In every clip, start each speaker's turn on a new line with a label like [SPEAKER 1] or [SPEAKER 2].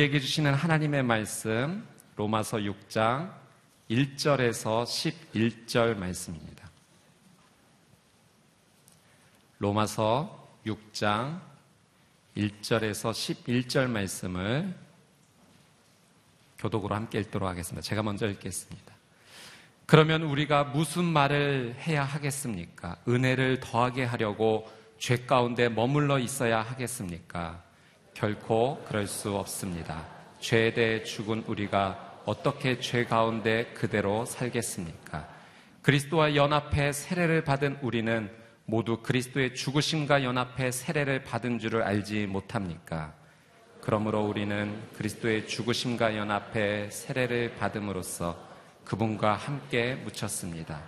[SPEAKER 1] 우리에게 주시는 하나님의 말씀 로마서 6장 1절에서 11절 말씀입니다. 로마서 6장 1절에서 11절 말씀을 교독으로 함께 읽도록 하겠습니다. 제가 먼저 읽겠습니다. 그러면 우리가 무슨 말을 해야 하겠습니까? 은혜를 더하게 하려고 죄 가운데 머물러 있어야 하겠습니까? 결코 그럴 수 없습니다. 죄에 대해 죽은 우리가 어떻게 죄 가운데 그대로 살겠습니까? 그리스도와 연합해 세례를 받은 우리는 모두 그리스도의 죽으심과 연합해 세례를 받은 줄을 알지 못합니까? 그러므로 우리는 그리스도의 죽으심과 연합해 세례를 받음으로써 그분과 함께 묻혔습니다.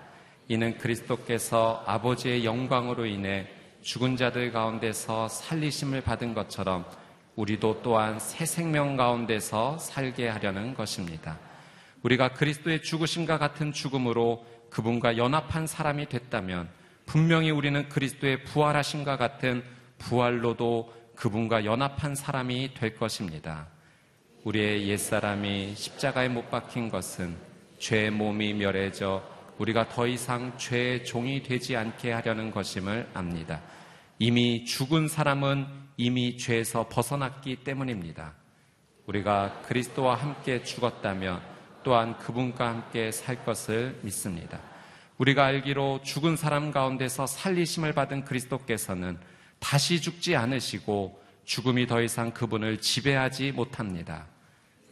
[SPEAKER 1] 이는 그리스도께서 아버지의 영광으로 인해 죽은 자들 가운데서 살리심을 받은 것처럼 우리도 또한 새 생명 가운데서 살게 하려는 것입니다. 우리가 그리스도의 죽으심과 같은 죽음으로 그분과 연합한 사람이 됐다면 분명히 우리는 그리스도의 부활하심과 같은 부활로도 그분과 연합한 사람이 될 것입니다. 우리의 옛사람이 십자가에 못 박힌 것은 죄의 몸이 멸해져 우리가 더 이상 죄의 종이 되지 않게 하려는 것임을 압니다. 이미 죽은 사람은 이미 죄에서 벗어났기 때문입니다. 우리가 그리스도와 함께 죽었다면 또한 그분과 함께 살 것을 믿습니다. 우리가 알기로 죽은 사람 가운데서 살리심을 받은 그리스도께서는 다시 죽지 않으시고 죽음이 더 이상 그분을 지배하지 못합니다.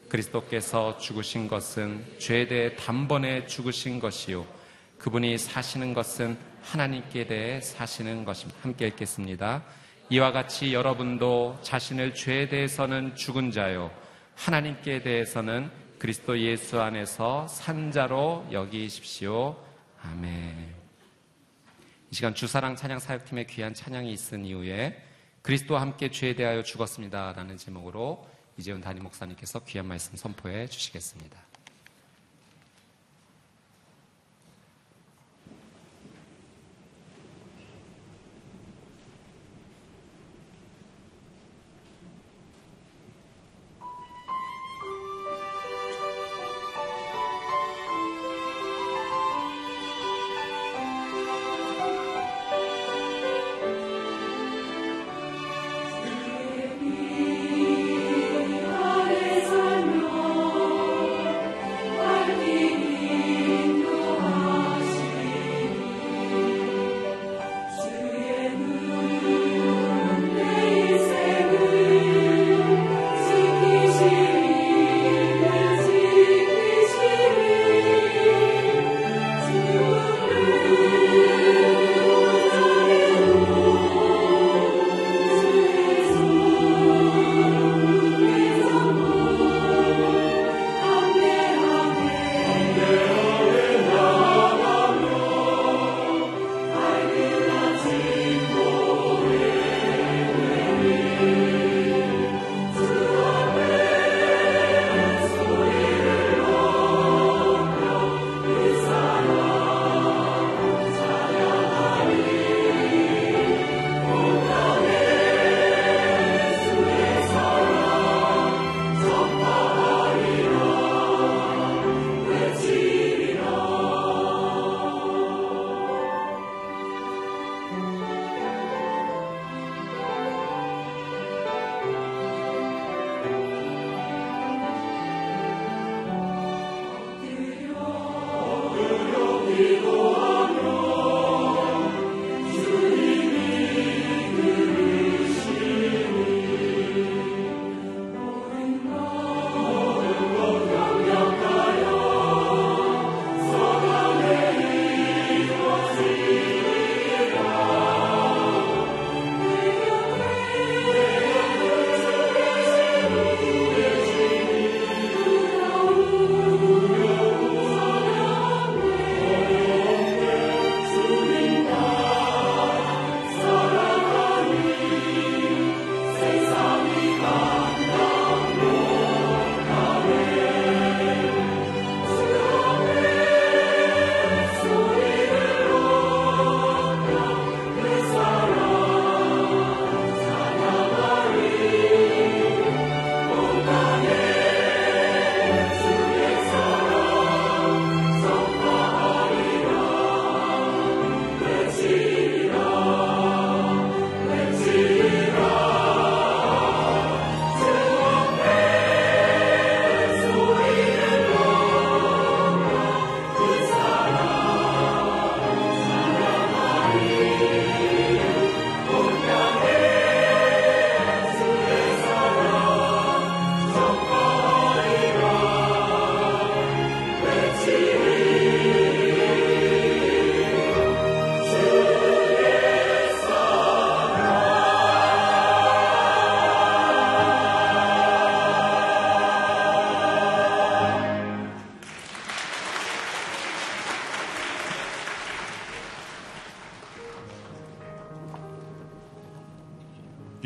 [SPEAKER 1] 그리스도께서 죽으신 것은 죄에 대해 단번에 죽으신 것이요. 그분이 사시는 것은 하나님께 대해 사시는 것입니다. 함께 읽겠습니다. 이와 같이 여러분도 자신을 죄에 대해서는 죽은 자요. 하나님께 대해서는 그리스도 예수 안에서 산자로 여기십시오. 아멘. 이 시간 주사랑 찬양 사역팀의 귀한 찬양이 있은 이후에 그리스도와 함께 죄에 대하여 죽었습니다. 라는 제목으로 이재훈 담임 목사님께서 귀한 말씀 선포해 주시겠습니다.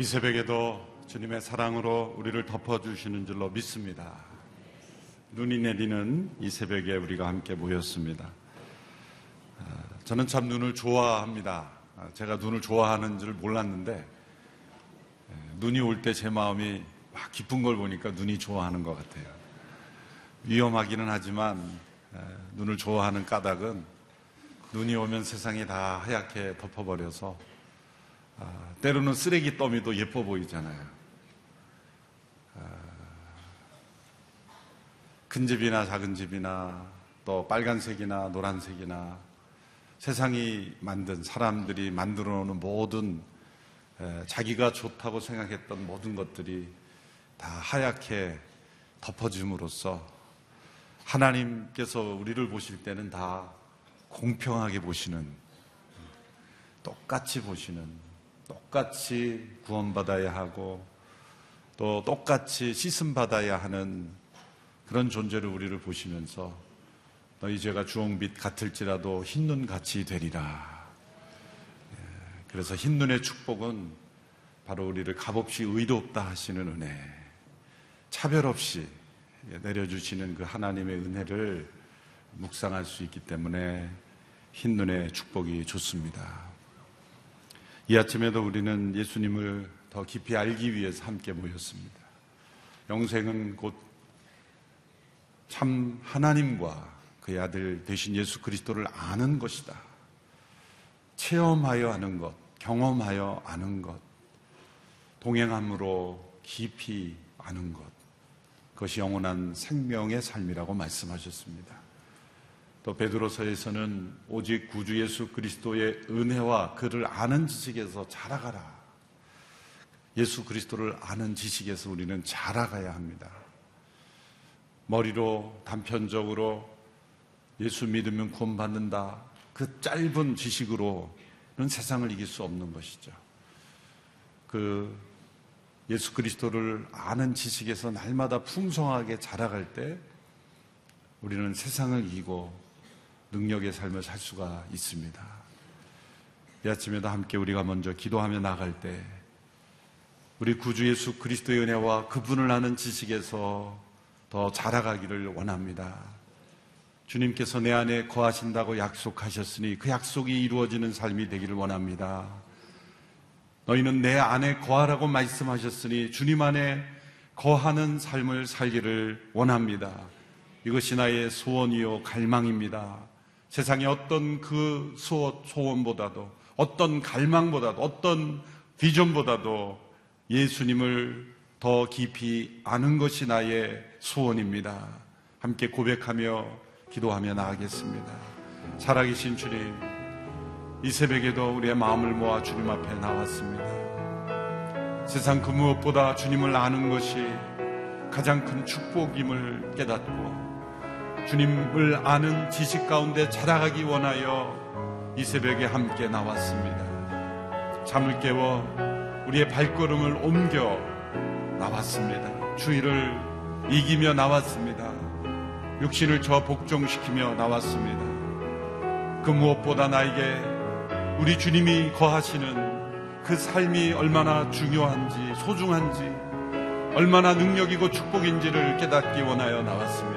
[SPEAKER 2] 새벽에도 주님의 사랑으로 우리를 덮어주시는 줄로 믿습니다. 눈이 내리는 이 새벽에 우리가 함께 모였습니다. 아, 저는 참 눈을 좋아합니다. 아, 제가 눈을 좋아하는 줄 몰랐는데 예, 눈이 올 때 제 마음이 막 기쁜 걸 보니까 눈이 좋아하는 것 같아요. 위험하기는 하지만 예, 눈을 좋아하는 까닭은 눈이 오면 세상이 다 하얗게 덮어버려서 아, 때로는 쓰레기 더미도 예뻐 보이잖아요. 아, 큰 집이나 작은 집이나 또 빨간색이나 노란색이나 세상이 만든 사람들이 만들어 놓은 모든 자기가 좋다고 생각했던 모든 것들이 다 하얗게 덮어짐으로써 하나님께서 우리를 보실 때는 다 공평하게 보시는 똑같이 보시는 똑같이 구원받아야 하고 또 똑같이 씻음받아야 하는 그런 존재를 우리를 보시면서 너희 죄가 주홍빛 같을지라도 흰눈 같이 되리라. 예, 그래서 흰눈의 축복은 바로 우리를 값없이 의롭다 하시는 은혜, 차별 없이 내려주시는 그 하나님의 은혜를 묵상할 수 있기 때문에 흰눈의 축복이 좋습니다. 이 아침에도 우리는 예수님을 더 깊이 알기 위해서 함께 모였습니다. 영생은 곧 참 하나님과 그의 아들 되신 예수 그리스도를 아는 것이다. 체험하여 아는 것, 경험하여 아는 것, 동행함으로 깊이 아는 것. 그것이 영원한 생명의 삶이라고 말씀하셨습니다. 또 베드로서에서는 오직 구주 예수 그리스도의 은혜와 그를 아는 지식에서 자라가라. 예수 그리스도를 아는 지식에서 우리는 자라가야 합니다. 머리로 단편적으로 예수 믿으면 구원받는다. 그 짧은 지식으로는 세상을 이길 수 없는 것이죠. 그 예수 그리스도를 아는 지식에서 날마다 풍성하게 자라갈 때 우리는 세상을 이기고 능력의 삶을 살 수가 있습니다. 이 아침에도 함께 우리가 먼저 기도하며 나갈 때 우리 구주 예수 그리스도의 은혜와 그분을 아는 지식에서 더 자라가기를 원합니다. 주님께서 내 안에 거하신다고 약속하셨으니 그 약속이 이루어지는 삶이 되기를 원합니다. 너희는 내 안에 거하라고 말씀하셨으니 주님 안에 거하는 삶을 살기를 원합니다. 이것이 나의 소원이요 갈망입니다. 세상의 어떤 그 소원보다도 어떤 갈망보다도 어떤 비전보다도 예수님을 더 깊이 아는 것이 나의 소원입니다. 함께 고백하며 기도하며 나가겠습니다. 살아계신 주님, 이 새벽에도 우리의 마음을 모아 주님 앞에 나왔습니다. 세상 그 무엇보다 주님을 아는 것이 가장 큰 축복임을 깨닫고 주님을 아는 지식 가운데 자라가기 원하여 이 새벽에 함께 나왔습니다. 잠을 깨워 우리의 발걸음을 옮겨 나왔습니다. 주의를 이기며 나왔습니다. 육신을 저 복종시키며 나왔습니다. 그 무엇보다 나에게 우리 주님이 거하시는 그 삶이 얼마나 중요한지, 소중한지, 얼마나 능력이고 축복인지를 깨닫기 원하여 나왔습니다.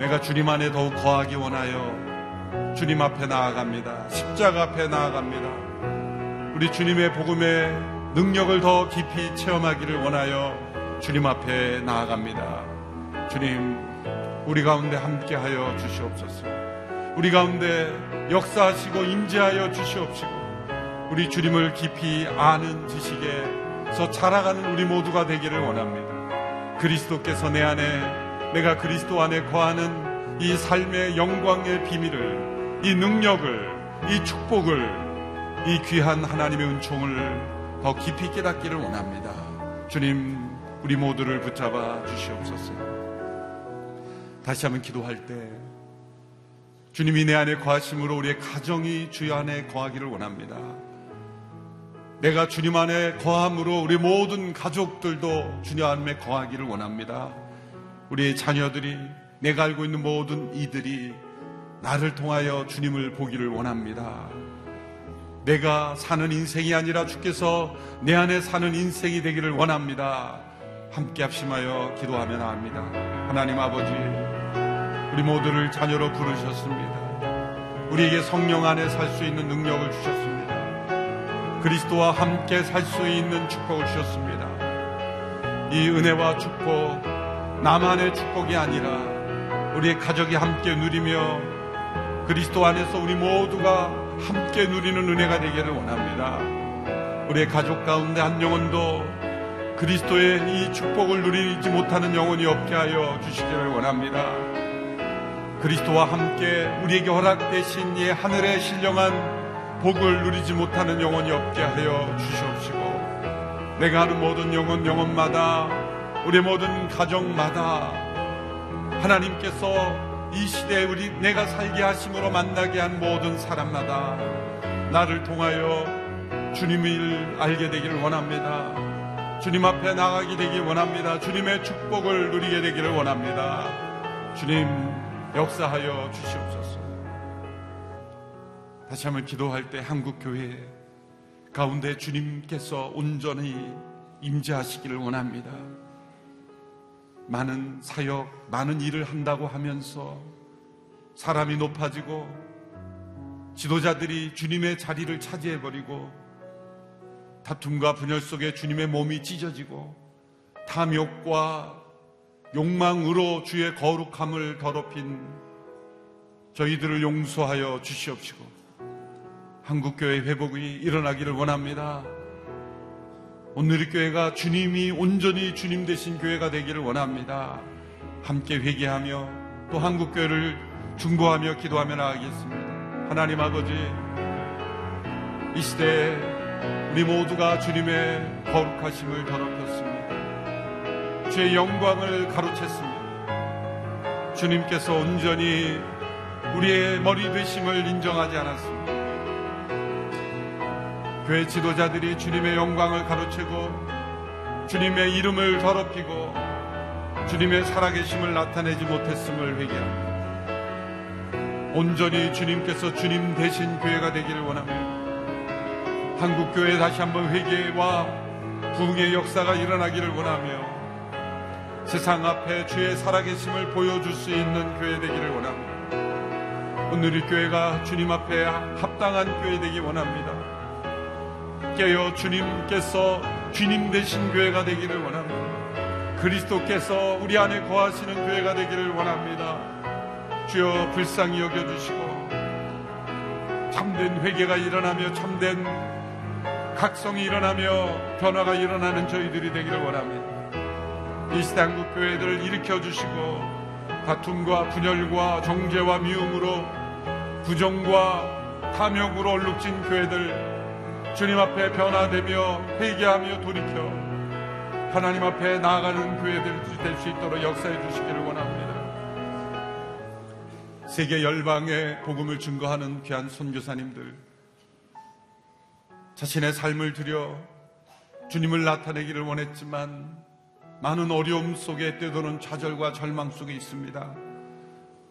[SPEAKER 2] 내가 주님 안에 더욱 거하기 원하여 주님 앞에 나아갑니다. 십자가 앞에 나아갑니다. 우리 주님의 복음의 능력을 더 깊이 체험하기를 원하여 주님 앞에 나아갑니다. 주님, 우리 가운데 함께하여 주시옵소서. 우리 가운데 역사하시고 임재하여 주시옵시고, 우리 주님을 깊이 아는 지식에서 자라가는 우리 모두가 되기를 원합니다. 그리스도께서 내 안에 내가 그리스도 안에 거하는 이 삶의 영광의 비밀을, 이 능력을, 이 축복을, 이 귀한 하나님의 은총을 더 깊이 깨닫기를 원합니다. 주님, 우리 모두를 붙잡아 주시옵소서. 다시 한번 기도할 때, 주님이 내 안에 거하심으로 우리의 가정이 주여 안에 거하기를 원합니다. 내가 주님 안에 거함으로 우리 모든 가족들도 주님 안에 거하기를 원합니다. 우리의 자녀들이 내가 알고 있는 모든 이들이 나를 통하여 주님을 보기를 원합니다. 내가 사는 인생이 아니라 주께서 내 안에 사는 인생이 되기를 원합니다. 함께 합심하여 기도하며 나옵니다. 하나님 아버지, 우리 모두를 자녀로 부르셨습니다. 우리에게 성령 안에 살 수 있는 능력을 주셨습니다. 그리스도와 함께 살 수 있는 축복을 주셨습니다. 이 은혜와 축복, 나만의 축복이 아니라 우리의 가족이 함께 누리며 그리스도 안에서 우리 모두가 함께 누리는 은혜가 되기를 원합니다. 우리의 가족 가운데 한 영혼도 그리스도의 이 축복을 누리지 못하는 영혼이 없게 하여 주시기를 원합니다. 그리스도와 함께 우리에게 허락되신 이 하늘의 신령한 복을 누리지 못하는 영혼이 없게 하여 주시옵시고 내가 하는 모든 영혼 영혼마다 우리 모든 가정마다 하나님께서 이 시대에 우리 내가 살게 하심으로 만나게 한 모든 사람마다 나를 통하여 주님을 알게 되기를 원합니다. 주님 앞에 나가게 되기 원합니다. 주님의 축복을 누리게 되기를 원합니다. 주님 역사하여 주시옵소서. 다시 한번 기도할 때 한국 교회 가운데 주님께서 온전히 임재하시기를 원합니다. 많은 사역, 많은 일을 한다고 하면서 사람이 높아지고 지도자들이 주님의 자리를 차지해버리고 다툼과 분열 속에 주님의 몸이 찢어지고 탐욕과 욕망으로 주의 거룩함을 더럽힌 저희들을 용서하여 주시옵시고 한국교회 회복이 일어나기를 원합니다. 오늘 의 교회가 주님이 온전히 주님 되신 교회가 되기를 원합니다. 함께 회개하며 또 한국교회를 중보하며 기도하며 나가겠습니다. 하나님 아버지, 이 시대에 우리 모두가 주님의 거룩하심을 더럽혔습니다. 주의 영광을 가로챘습니다. 주님께서 온전히 우리의 머리 되심을 인정하지 않았습니다. 교회 지도자들이 주님의 영광을 가로채고 주님의 이름을 더럽히고 주님의 살아계심을 나타내지 못했음을 회개합니다. 온전히 주님께서 주님 대신 교회가 되기를 원합니다. 한국 교회 다시 한번 회개와 부흥의 역사가 일어나기를 원하며 세상 앞에 주의 살아계심을 보여줄 수 있는 교회 되기를 원합니다. 오늘 이 교회가 주님 앞에 합당한 교회 되기 원합니다. 깨어 주님께서 주님 되신 교회가 되기를 원합니다. 그리스도께서 우리 안에 거하시는 교회가 되기를 원합니다. 주여 불쌍히 여겨주시고 참된 회개가 일어나며 참된 각성이 일어나며 변화가 일어나는 저희들이 되기를 원합니다. 이 시대 한국 교회들을 일으켜 주시고 다툼과 분열과 정죄와 미움으로 부정과 탐욕으로 얼룩진 교회들 주님 앞에 변화되며 회개하며 돌이켜 하나님 앞에 나아가는 교회들이 될수 있도록 역사해 주시기를 원합니다. 세계 열방에 복음을 증거하는 귀한 선교사님들 자신의 삶을 들여 주님을 나타내기를 원했지만 많은 어려움 속에 때도는 좌절과 절망 속에 있습니다.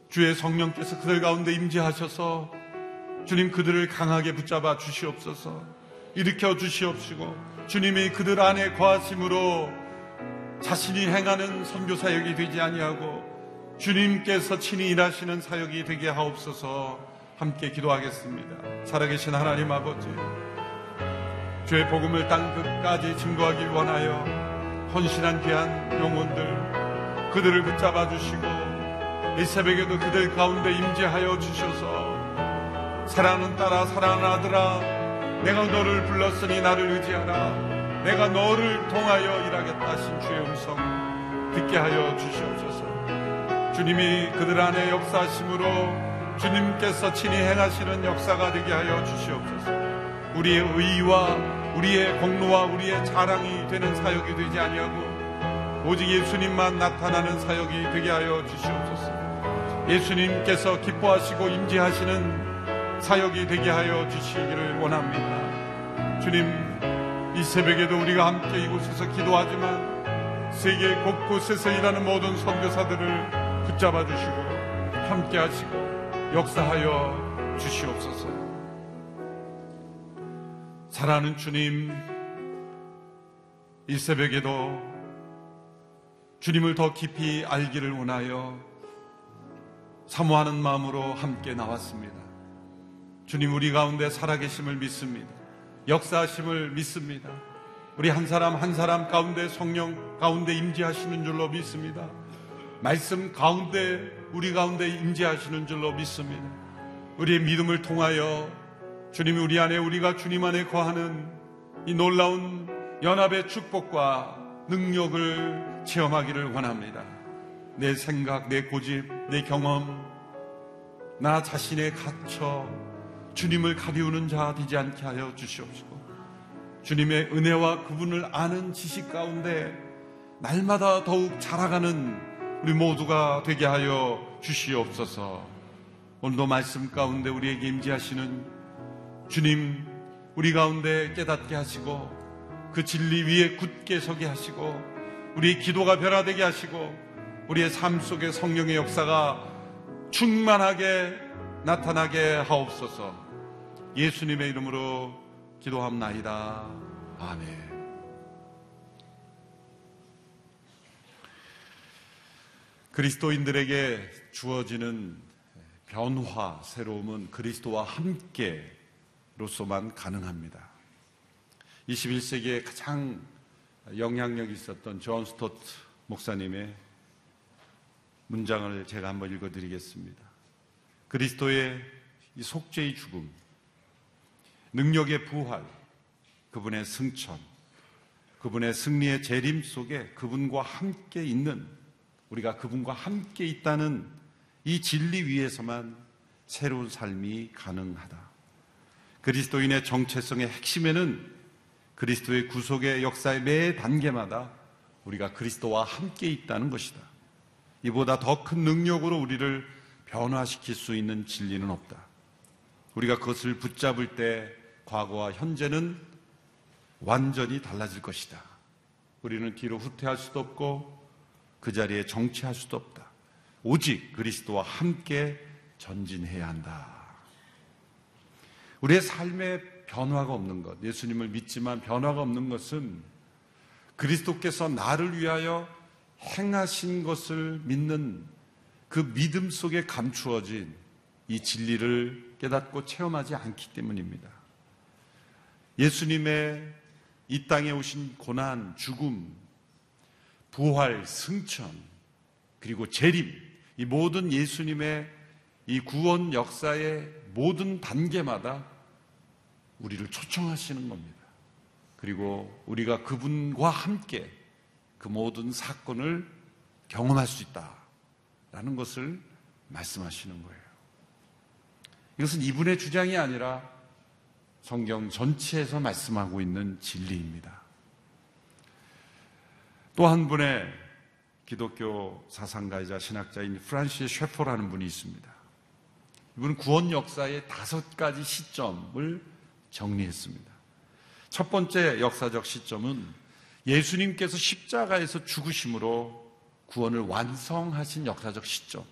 [SPEAKER 2] 주의 성령께서 그들 가운데 임재하셔서 주님 그들을 강하게 붙잡아 주시옵소서. 일으켜 주시옵시고 주님이 그들 안에 거하심으로 자신이 행하는 선교 사역이 되지 아니하고 주님께서 친히 일하시는 사역이 되게 하옵소서 함께 기도하겠습니다. 살아계신 하나님 아버지 주의 복음을 땅 끝까지 증거하길 원하여 헌신한 귀한 영혼들 그들을 붙잡아 주시고 이 새벽에도 그들 가운데 임재하여 주셔서 사랑하는 딸아 사랑하는 아들아 내가 너를 불렀으니 나를 의지하라. 내가 너를 통하여 일하겠다 하신 주의 음성 듣게 하여 주시옵소서. 주님이 그들 안에 역사하심으로 주님께서 친히 행하시는 역사가 되게 하여 주시옵소서. 우리의 의와 우리의 공로와 우리의 자랑이 되는 사역이 되지 아니하고 오직 예수님만 나타나는 사역이 되게 하여 주시옵소서. 예수님께서 기뻐하시고 임재하시는 사역이 되게 하여 주시기를 원합니다. 주님, 이 새벽에도 우리가 함께 이곳에서 기도하지만 세계 곳곳에서 일하는 모든 선교사들을 붙잡아 주시고 함께 하시고 역사하여 주시옵소서. 사랑하는 주님, 이 새벽에도 주님을 더 깊이 알기를 원하여 사모하는 마음으로 함께 나왔습니다. 주님 우리 가운데 살아계심을 믿습니다. 역사하심을 믿습니다. 우리 한 사람 한 사람 가운데 성령 가운데 임재하시는 줄로 믿습니다. 말씀 가운데 우리 가운데 임재하시는 줄로 믿습니다. 우리의 믿음을 통하여 주님이 우리 안에 우리가 주님 안에 거하는 이 놀라운 연합의 축복과 능력을 체험하기를 원합니다. 내 생각, 내 고집, 내 경험, 나 자신에 갇혀 주님을 가리우는 자 되지 않게 하여 주시옵시고 주님의 은혜와 그분을 아는 지식 가운데 날마다 더욱 자라가는 우리 모두가 되게 하여 주시옵소서. 오늘도 말씀 가운데 우리에게 임재하시는 주님 우리 가운데 깨닫게 하시고 그 진리 위에 굳게 서게 하시고 우리의 기도가 변화되게 하시고 우리의 삶 속에 성령의 역사가 충만하게 나타나게 하옵소서 예수님의 이름으로 기도합나이다. 아멘. 그리스도인들에게 주어지는 변화, 새로움은 그리스도와 함께로서만 가능합니다. 21세기에 가장 영향력 있었던 존 스토트 목사님의 문장을 제가 한번 읽어드리겠습니다. 그리스도의 이 속죄의 죽음, 능력의 부활, 그분의 승천, 그분의 승리의 재림 속에 그분과 함께 있는 우리가 그분과 함께 있다는 이 진리 위에서만 새로운 삶이 가능하다. 그리스도인의 정체성의 핵심에는 그리스도의 구속의 역사의 매 단계마다 우리가 그리스도와 함께 있다는 것이다. 이보다 더 큰 능력으로 우리를 변화시킬 수 있는 진리는 없다. 우리가 그것을 붙잡을 때 과거와 현재는 완전히 달라질 것이다. 우리는 뒤로 후퇴할 수도 없고 그 자리에 정치할 수도 없다. 오직 그리스도와 함께 전진해야 한다. 우리의 삶에 변화가 없는 것, 예수님을 믿지만 변화가 없는 것은 그리스도께서 나를 위하여 행하신 것을 믿는 그 믿음 속에 감추어진 이 진리를 깨닫고 체험하지 않기 때문입니다. 예수님의 이 땅에 오신 고난, 죽음, 부활, 승천, 그리고 재림, 이 모든 예수님의 이 구원 역사의 모든 단계마다 우리를 초청하시는 겁니다. 그리고 우리가 그분과 함께 그 모든 사건을 경험할 수 있다 라는 것을 말씀하시는 거예요. 이것은 이분의 주장이 아니라 성경 전체에서 말씀하고 있는 진리입니다. 또 한 분의 기독교 사상가이자 신학자인 프란시스 셰퍼라는 분이 있습니다. 이분은 구원 역사의 다섯 가지 시점을 정리했습니다. 첫 번째 역사적 시점은 예수님께서 십자가에서 죽으심으로 구원을 완성하신 역사적 시점.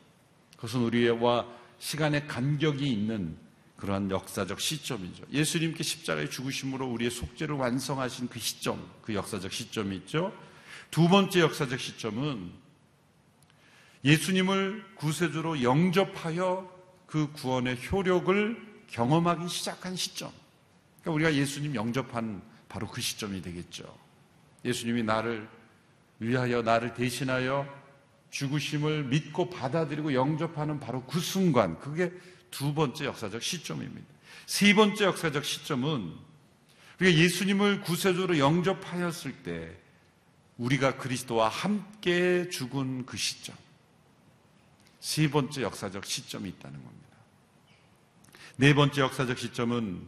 [SPEAKER 2] 그것은 우리와 시간의 간격이 있는 그러한 역사적 시점이죠. 예수님께 십자가에 죽으심으로 우리의 속죄를 완성하신 그 시점, 그 역사적 시점이 있죠. 두 번째 역사적 시점은 예수님을 구세주로 영접하여 그 구원의 효력을 경험하기 시작한 시점. 그러니까 우리가 예수님 영접한 바로 그 시점이 되겠죠. 예수님이 나를 위하여 나를 대신하여 죽으심을 믿고 받아들이고 영접하는 바로 그 순간, 그게 두 번째 역사적 시점입니다. 세 번째 역사적 시점은 우리가 예수님을 구세주로 영접하였을 때 우리가 그리스도와 함께 죽은 그 시점. 세 번째 역사적 시점이 있다는 겁니다. 네 번째 역사적 시점은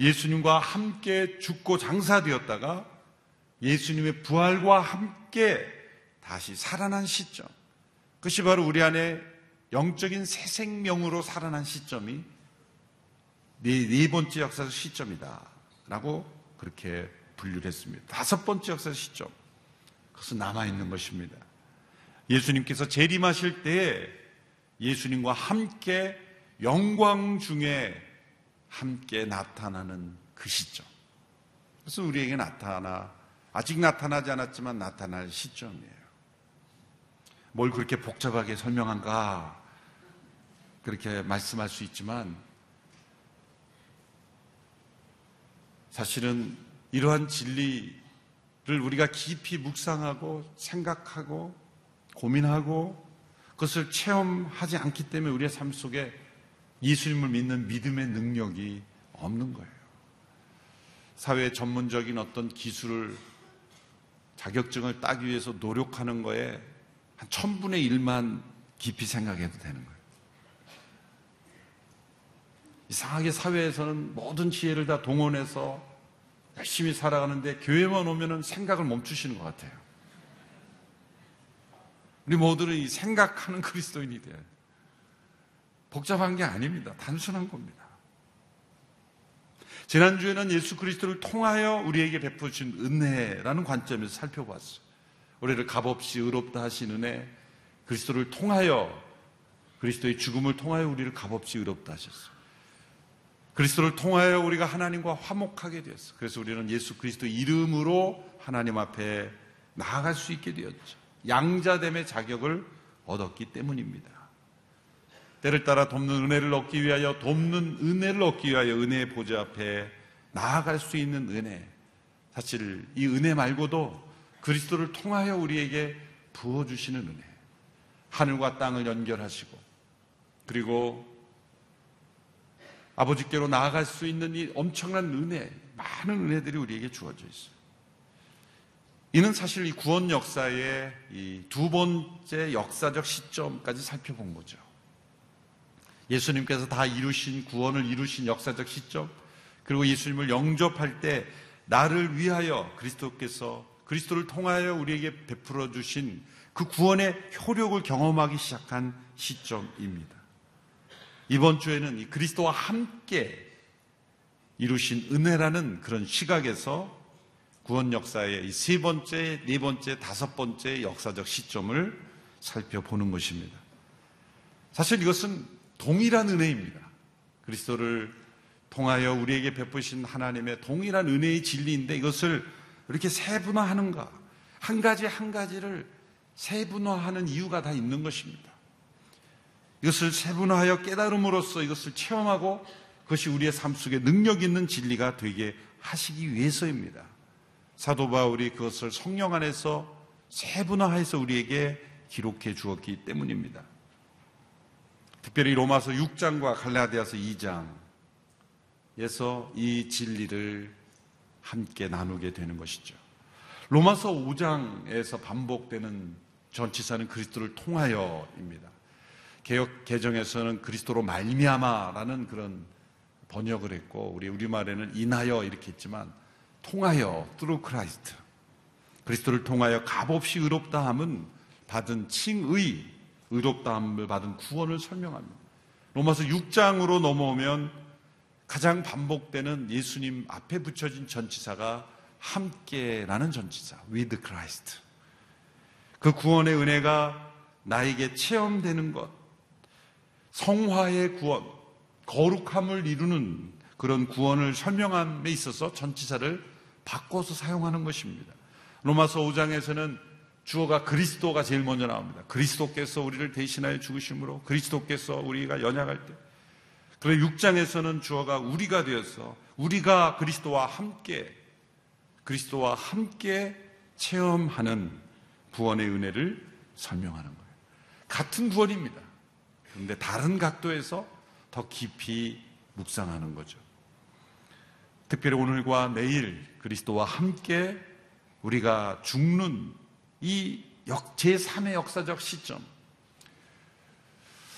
[SPEAKER 2] 예수님과 함께 죽고 장사되었다가 예수님의 부활과 함께 다시 살아난 시점. 그것이 바로 우리 안에 영적인 새 생명으로 살아난 시점이 네, 네 번째 역사적 시점이다. 라고 그렇게 분류를 했습니다. 다섯 번째 역사적 시점. 그것은 남아있는 것입니다. 예수님께서 재림하실 때 예수님과 함께 영광 중에 함께 나타나는 그 시점. 그래서 우리에게 나타나 아직 나타나지 않았지만 나타날 시점이에요. 뭘 그렇게 복잡하게 설명한가 그렇게 말씀할 수 있지만 사실은 이러한 진리를 우리가 깊이 묵상하고 생각하고 고민하고 그것을 체험하지 않기 때문에 우리의 삶 속에 예수님을 믿는 믿음의 능력이 없는 거예요. 사회 전문적인 어떤 기술을 자격증을 따기 위해서 노력하는 거에 한 천분의 일만 깊이 생각해도 되는 거예요. 이상하게 사회에서는 모든 지혜를 다 동원해서 열심히 살아가는데 교회만 오면은 생각을 멈추시는 것 같아요. 우리 모두는 이 생각하는 그리스도인이 돼요. 복잡한 게 아닙니다. 단순한 겁니다. 지난주에는 예수 그리스도를 통하여 우리에게 베푸신 은혜라는 관점에서 살펴봤어요. 우리를 값없이 의롭다 하신 은혜, 그리스도를 통하여, 그리스도의 죽음을 통하여 우리를 값없이 의롭다 하셨어요. 그리스도를 통하여 우리가 하나님과 화목하게 되었어요. 그래서 우리는 예수 그리스도 이름으로 하나님 앞에 나아갈 수 있게 되었죠. 양자됨의 자격을 얻었기 때문입니다. 때를 따라 돕는 은혜를 얻기 위하여 돕는 은혜를 얻기 위하여 은혜의 보좌 앞에 나아갈 수 있는 은혜. 사실 이 은혜 말고도 그리스도를 통하여 우리에게 부어주시는 은혜. 하늘과 땅을 연결하시고 그리고 아버지께로 나아갈 수 있는 이 엄청난 은혜, 많은 은혜들이 우리에게 주어져 있어요. 이는 사실 이 구원 역사의 이 두 번째 역사적 시점까지 살펴본 거죠. 예수님께서 다 이루신 구원을 이루신 역사적 시점, 그리고 예수님을 영접할 때 나를 위하여 그리스도께서 그리스도를 통하여 우리에게 베풀어 주신 그 구원의 효력을 경험하기 시작한 시점입니다. 이번 주에는 이 그리스도와 함께 이루신 은혜라는 그런 시각에서 구원 역사의 이세 번째, 네 번째, 다섯 번째 역사적 시점을 살펴보는 것입니다. 사실 이것은 동일한 은혜입니다. 그리스도를 통하여 우리에게 베푸신 하나님의 동일한 은혜의 진리인데 이것을 이렇게 세분화하는가? 한 가지 한 가지를 세분화하는 이유가 다 있는 것입니다. 이것을 세분화하여 깨달음으로써 이것을 체험하고 그것이 우리의 삶 속에 능력 있는 진리가 되게 하시기 위해서입니다. 사도 바울이 그것을 성령 안에서 세분화해서 우리에게 기록해 주었기 때문입니다. 특별히 로마서 6장과 갈라디아서 2장에서 이 진리를 함께 나누게 되는 것이죠. 로마서 5장에서 반복되는 전치사는 그리스도를 통하여입니다. 개혁 개정에서는 그리스도로 말미암아라는 그런 번역을 했고 우리 우리말에는 인하여 이렇게 했지만 통하여 through Christ 그리스도를 통하여 값없이 의롭다 함은 받은 칭의 의롭다함을 받은 구원을 설명합니다. 로마서 6장으로 넘어오면 가장 반복되는 예수님 앞에 붙여진 전치사가 함께라는 전치사 with Christ 그 구원의 은혜가 나에게 체험되는 것 성화의 구원, 거룩함을 이루는 그런 구원을 설명함에 있어서 전치사를 바꿔서 사용하는 것입니다. 로마서 5장에서는 주어가 그리스도가 제일 먼저 나옵니다. 그리스도께서 우리를 대신하여 죽으심으로 그리스도께서 우리가 연약할 때. 그리고 6장에서는 주어가 우리가 되어서 우리가 그리스도와 함께 그리스도와 함께 체험하는 구원의 은혜를 설명하는 거예요. 같은 구원입니다. 그런데 다른 각도에서 더 깊이 묵상하는 거죠. 특별히 오늘과 내일 그리스도와 함께 우리가 죽는 이 제3의 역사적 시점.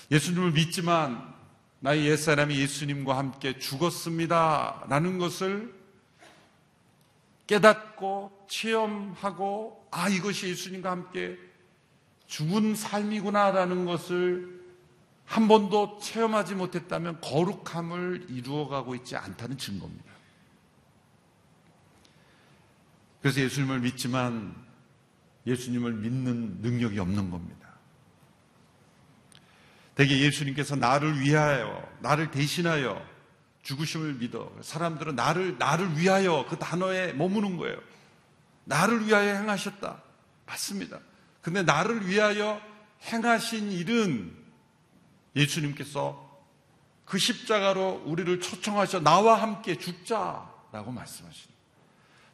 [SPEAKER 2] 예수님을 믿지만 나의 옛사람이 예수님과 함께 죽었습니다. 라는 것을 깨닫고 체험하고 아, 이것이 예수님과 함께 죽은 삶이구나 라는 것을 한 번도 체험하지 못했다면 거룩함을 이루어가고 있지 않다는 증거입니다. 그래서 예수님을 믿지만 예수님을 믿는 능력이 없는 겁니다. 대개 예수님께서 나를 위하여, 나를 대신하여 죽으심을 믿어. 사람들은 나를, 나를 위하여 그 단어에 머무는 거예요. 나를 위하여 행하셨다. 맞습니다. 근데 나를 위하여 행하신 일은 예수님께서 그 십자가로 우리를 초청하셔 나와 함께 죽자라고 말씀하시는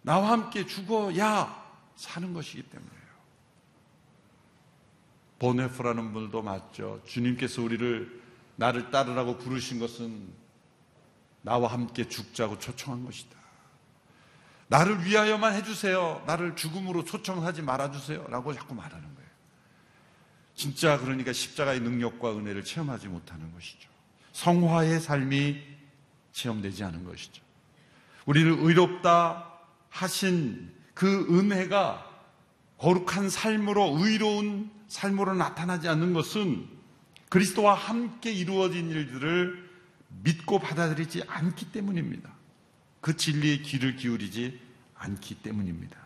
[SPEAKER 2] 나와 함께 죽어야 사는 것이기 때문이에요. 보네프라는 분도 맞죠. 주님께서 우리를 나를 따르라고 부르신 것은 나와 함께 죽자고 초청한 것이다. 나를 위하여만 해주세요. 나를 죽음으로 초청하지 말아주세요. 라고 자꾸 말하는 거예요. 진짜 그러니까 십자가의 능력과 은혜를 체험하지 못하는 것이죠. 성화의 삶이 체험되지 않은 것이죠. 우리를 의롭다 하신 그 은혜가 거룩한 삶으로 의로운 삶으로 나타나지 않는 것은 그리스도와 함께 이루어진 일들을 믿고 받아들이지 않기 때문입니다. 그 진리의 귀를 기울이지 않기 때문입니다.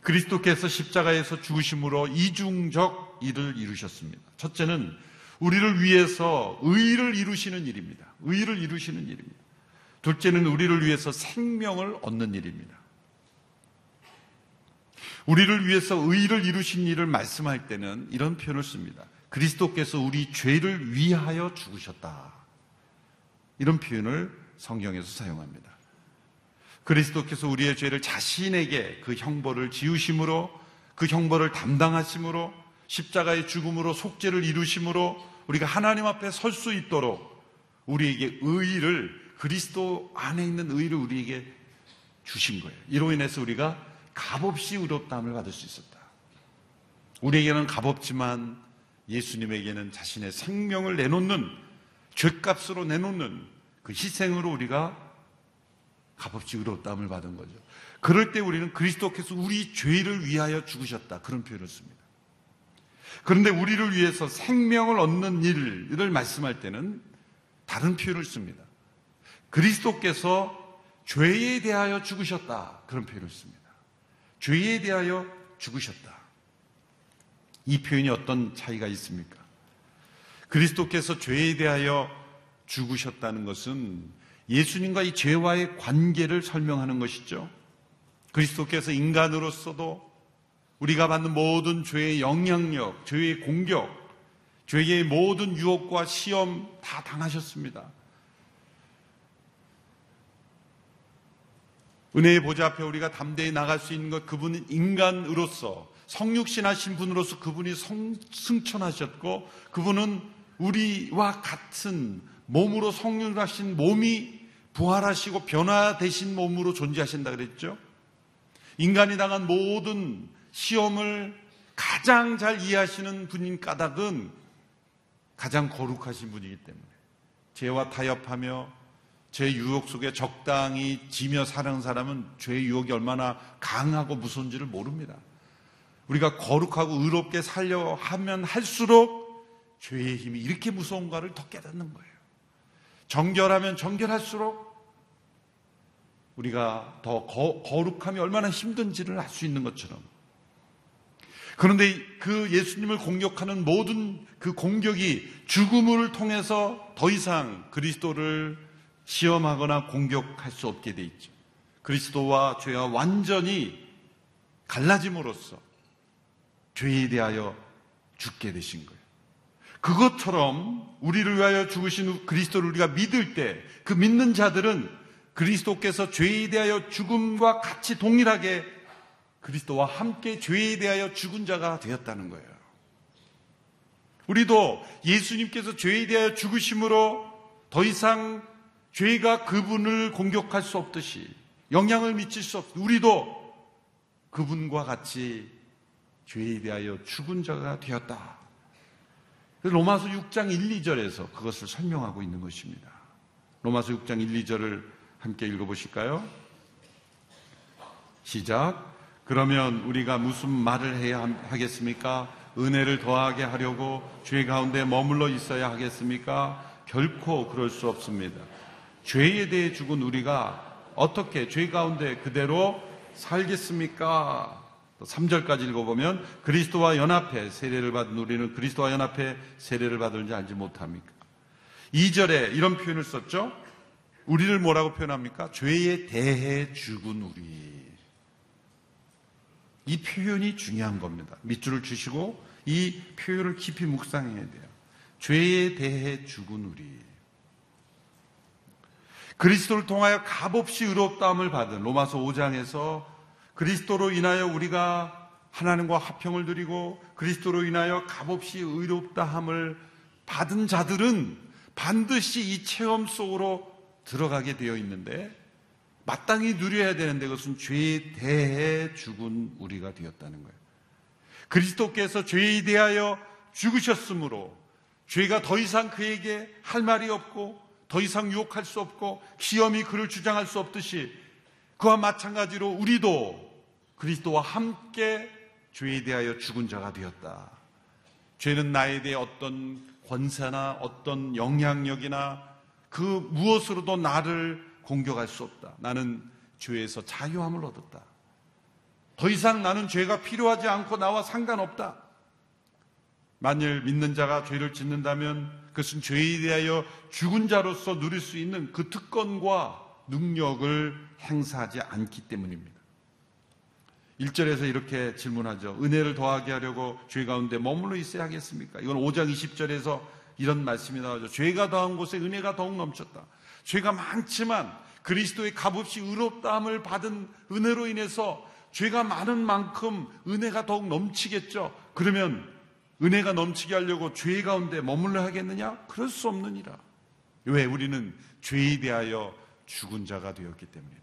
[SPEAKER 2] 그리스도께서 십자가에서 죽으심으로 이중적 일을 이루셨습니다. 첫째는 우리를 위해서 의를 이루시는 일입니다. 의를 이루시는 일입니다. 둘째는 우리를 위해서 생명을 얻는 일입니다. 우리를 위해서 의를 이루신 일을 말씀할 때는 이런 표현을 씁니다. 그리스도께서 우리 죄를 위하여 죽으셨다. 이런 표현을 성경에서 사용합니다. 그리스도께서 우리의 죄를 자신에게 그 형벌을 지우심으로 그 형벌을 담당하심으로 십자가의 죽음으로 속죄를 이루심으로 우리가 하나님 앞에 설 수 있도록 우리에게 의를 그리스도 안에 있는 의를 우리에게 주신 거예요. 이로 인해서 우리가 값없이 의롭다함을 받을 수 있었다. 우리에게는 값없지만 예수님에게는 자신의 생명을 내놓는 죄값으로 내놓는 그 희생으로 우리가 값없이 의롭다함을 받은 거죠. 그럴 때 우리는 그리스도께서 우리 죄를 위하여 죽으셨다. 그런 표현을 씁니다. 그런데 우리를 위해서 생명을 얻는 일을 말씀할 때는 다른 표현을 씁니다. 그리스도께서 죄에 대하여 죽으셨다. 그런 표현을 씁니다. 죄에 대하여 죽으셨다. 이 표현이 어떤 차이가 있습니까? 그리스도께서 죄에 대하여 죽으셨다는 것은 예수님과 이 죄와의 관계를 설명하는 것이죠. 그리스도께서 인간으로서도 우리가 받는 모든 죄의 영향력, 죄의 공격, 죄의 모든 유혹과 시험 다 당하셨습니다. 은혜의 보좌 앞에 우리가 담대히 나갈 수 있는 것 그분은 인간으로서 성육신하신 분으로서 그분이 성, 승천하셨고 그분은 우리와 같은 몸으로 성육하신 몸이 부활하시고 변화되신 몸으로 존재하신다 그랬죠. 인간이 당한 모든 시험을 가장 잘 이해하시는 분인 까닭은 가장 거룩하신 분이기 때문에 죄와 타협하며 죄 유혹 속에 적당히 지며 사는 사람은 죄의 유혹이 얼마나 강하고 무서운지를 모릅니다. 우리가 거룩하고 의롭게 살려 하면 할수록 죄의 힘이 이렇게 무서운가를 더 깨닫는 거예요. 정결하면 정결할수록 우리가 더 거, 거룩함이 얼마나 힘든지를 알 수 있는 것처럼. 그런데 그 예수님을 공격하는 모든 그 공격이 죽음을 통해서 더 이상 그리스도를 시험하거나 공격할 수 없게 돼 있죠. 그리스도와 죄와 완전히 갈라짐으로써 죄에 대하여 죽게 되신 거예요. 그것처럼 우리를 위하여 죽으신 그리스도를 우리가 믿을 때 그 믿는 자들은 그리스도께서 죄에 대하여 죽음과 같이 동일하게 그리스도와 함께 죄에 대하여 죽은 자가 되었다는 거예요. 우리도 예수님께서 죄에 대하여 죽으심으로 더 이상 죄가 그분을 공격할 수 없듯이 영향을 미칠 수 없, 우리도 그분과 같이 죄에 대하여 죽은 자가 되었다. 로마서 6장 1, 2절에서 그것을 설명하고 있는 것입니다. 로마서 6장 1, 2절을 함께 읽어보실까요? 시작. 그러면 우리가 무슨 말을 해야 하겠습니까? 은혜를 더하게 하려고 죄 가운데 머물러 있어야 하겠습니까? 결코 그럴 수 없습니다. 죄에 대해 죽은 우리가 어떻게 죄 가운데 그대로 살겠습니까? 3절까지 읽어보면 그리스도와 연합해 세례를 받은 우리는 그리스도와 연합해 세례를 받을지 알지 못합니까? 2절에 이런 표현을 썼죠. 우리를 뭐라고 표현합니까? 죄에 대해 죽은 우리. 이 표현이 중요한 겁니다. 밑줄을 주시고 이 표현을 깊이 묵상해야 돼요. 죄에 대해 죽은 우리. 그리스도를 통하여 값없이 의롭다함을 받은 로마서 5장에서 그리스도로 인하여 우리가 하나님과 화평을 드리고 그리스도로 인하여 값없이 의롭다함을 받은 자들은 반드시 이 체험 속으로 들어가게 되어 있는데 마땅히 누려야 되는데 그것은 죄에 대해 죽은 우리가 되었다는 거예요. 그리스도께서 죄에 대하여 죽으셨으므로 죄가 더 이상 그에게 할 말이 없고 더 이상 유혹할 수 없고 시험이 그를 주장할 수 없듯이 그와 마찬가지로 우리도 그리스도와 함께 죄에 대하여 죽은 자가 되었다. 죄는 나에 대해 어떤 권세나 어떤 영향력이나 그 무엇으로도 나를 공격할 수 없다. 나는 죄에서 자유함을 얻었다. 더 이상 나는 죄가 필요하지 않고 나와 상관없다. 만일 믿는 자가 죄를 짓는다면 그것은 죄에 대하여 죽은 자로서 누릴 수 있는 그 특권과 능력을 행사하지 않기 때문입니다. 1절에서 이렇게 질문하죠. 은혜를 더하게 하려고 죄 가운데 머물러 있어야 하겠습니까? 이건 5장 20절에서 이런 말씀이 나오죠. 죄가 더한 곳에 은혜가 더욱 넘쳤다. 죄가 많지만 그리스도의 값없이 의롭다함을 받은 은혜로 인해서 죄가 많은 만큼 은혜가 더욱 넘치겠죠. 그러면 은혜가 넘치게 하려고 죄 가운데 머물러 하겠느냐? 그럴 수 없느니라. 왜? 우리는 죄에 대하여 죽은 자가 되었기 때문이다.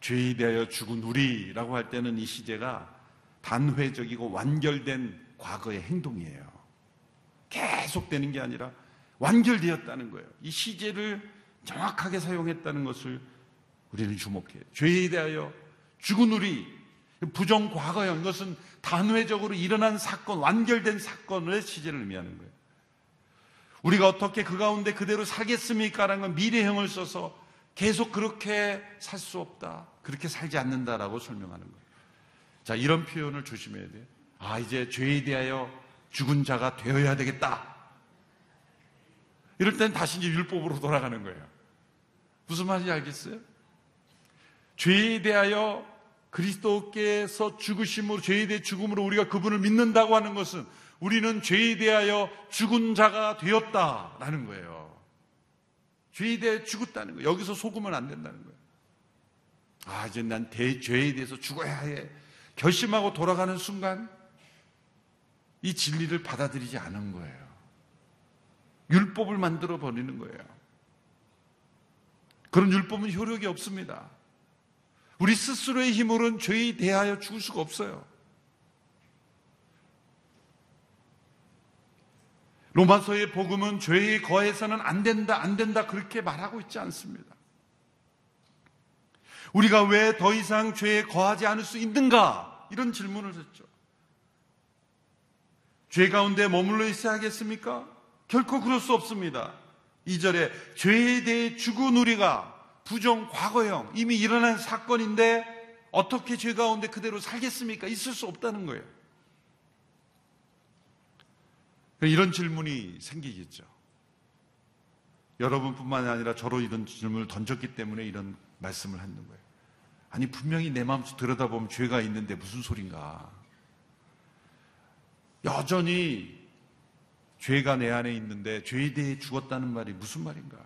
[SPEAKER 2] 죄에 대하여 죽은 우리라고 할 때는 이 시제가 단회적이고 완결된 과거의 행동이에요. 계속되는 게 아니라 완결되었다는 거예요. 이 시제를 정확하게 사용했다는 것을 우리는 주목해요. 죄에 대하여 죽은 우리, 부정 과거형, 이것은 단회적으로 일어난 사건, 완결된 사건의 시제를 의미하는 거예요. 우리가 어떻게 그 가운데 그대로 살겠습니까? 라는 건 미래형을 써서 계속 그렇게 살 수 없다. 그렇게 살지 않는다라고 설명하는 거예요. 자, 이런 표현을 조심해야 돼요. 아, 이제 죄에 대하여 죽은 자가 되어야 되겠다. 이럴 땐 다시 이제 율법으로 돌아가는 거예요. 무슨 말인지 알겠어요? 죄에 대하여 그리스도께서 죽으심으로 죄에 대해 죽음으로 우리가 그분을 믿는다고 하는 것은 우리는 죄에 대하여 죽은 자가 되었다라는 거예요. 죄에 대해 죽었다는 거예요. 여기서 속으면 안 된다는 거예요. 아, 이제 난 대, 죄에 대해서 죽어야 해. 결심하고 돌아가는 순간 이 진리를 받아들이지 않은 거예요. 율법을 만들어 버리는 거예요. 그런 율법은 효력이 없습니다. 우리 스스로의 힘으로는 죄에 대하여 죽을 수가 없어요. 로마서의 복음은 죄에 거해서는 안 된다, 안 된다, 그렇게 말하고 있지 않습니다. 우리가 왜 더 이상 죄에 거하지 않을 수 있는가? 이런 질문을 했죠. 죄 가운데 머물러 있어야 하겠습니까? 결코 그럴 수 없습니다. 2절에 죄에 대해 죽은 우리가 부정 과거형 이미 일어난 사건인데 어떻게 죄 가운데 그대로 살겠습니까? 있을 수 없다는 거예요. 이런 질문이 생기겠죠. 여러분뿐만 아니라 저로 이런 질문을 던졌기 때문에 이런 말씀을 하는 거예요. 아니 분명히 내 마음속 들여다보면 죄가 있는데 무슨 소린가? 여전히 죄가 내 안에 있는데 죄에 대해 죽었다는 말이 무슨 말인가?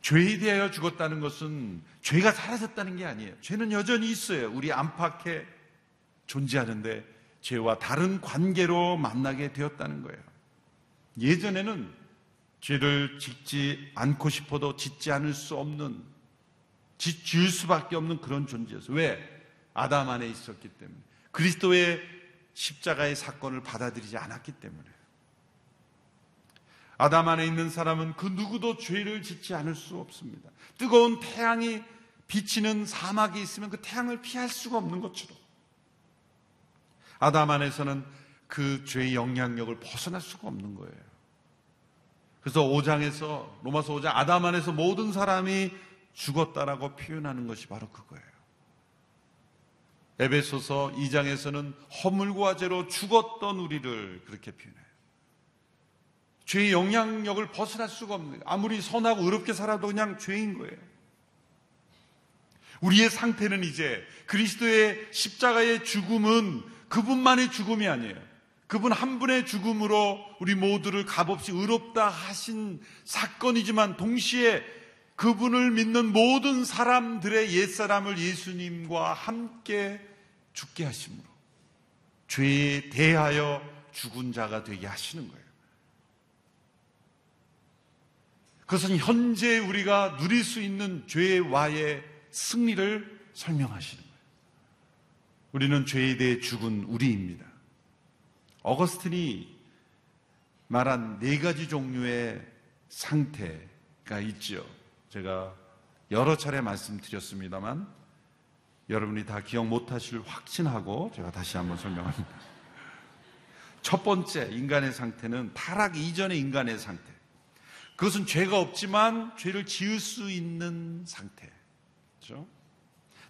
[SPEAKER 2] 죄에 대하여 죽었다는 것은 죄가 사라졌다는 게 아니에요. 죄는 여전히 있어요. 우리 안팎에 존재하는데 죄와 다른 관계로 만나게 되었다는 거예요. 예전에는 죄를 짓지 않고 싶어도 짓지 않을 수 없는, 지을 수밖에 없는 그런 존재였어요. 왜? 아담 안에 있었기 때문에. 그리스도의 십자가의 사건을 받아들이지 않았기 때문에. 아담 안에 있는 사람은 그 누구도 죄를 짓지 않을 수 없습니다. 뜨거운 태양이 비치는 사막이 있으면 그 태양을 피할 수가 없는 것처럼. 아담 안에서는 그 죄의 영향력을 벗어날 수가 없는 거예요. 그래서 5장에서, 로마서 5장, 아담 안에서 모든 사람이 죽었다라고 표현하는 것이 바로 그거예요. 에베소서 2장에서는 허물과 죄로 죽었던 우리를 그렇게 표현해요. 죄의 영향력을 벗어날 수가 없는 거예요. 아무리 선하고 의롭게 살아도 그냥 죄인 거예요. 우리의 상태는 이제 그리스도의 십자가의 죽음은 그분만의 죽음이 아니에요. 그분 한 분의 죽음으로 우리 모두를 값없이 의롭다 하신 사건이지만 동시에 그분을 믿는 모든 사람들의 옛사람을 예수님과 함께 죽게 하심으로 죄에 대하여 죽은 자가 되게 하시는 거예요. 그것은 현재 우리가 누릴 수 있는 죄와의 승리를 설명하시는 거예요. 우리는 죄에 대해 죽은 우리입니다. 어거스틴이 말한 네 가지 종류의 상태가 있죠. 제가 여러 차례 말씀드렸습니다만 여러분이 다 기억 못하실 확신하고 제가 다시 한번 설명합니다. 첫 번째 인간의 상태는 타락 이전의 인간의 상태. 그것은 죄가 없지만 죄를 지을 수 있는 상태. 그렇죠?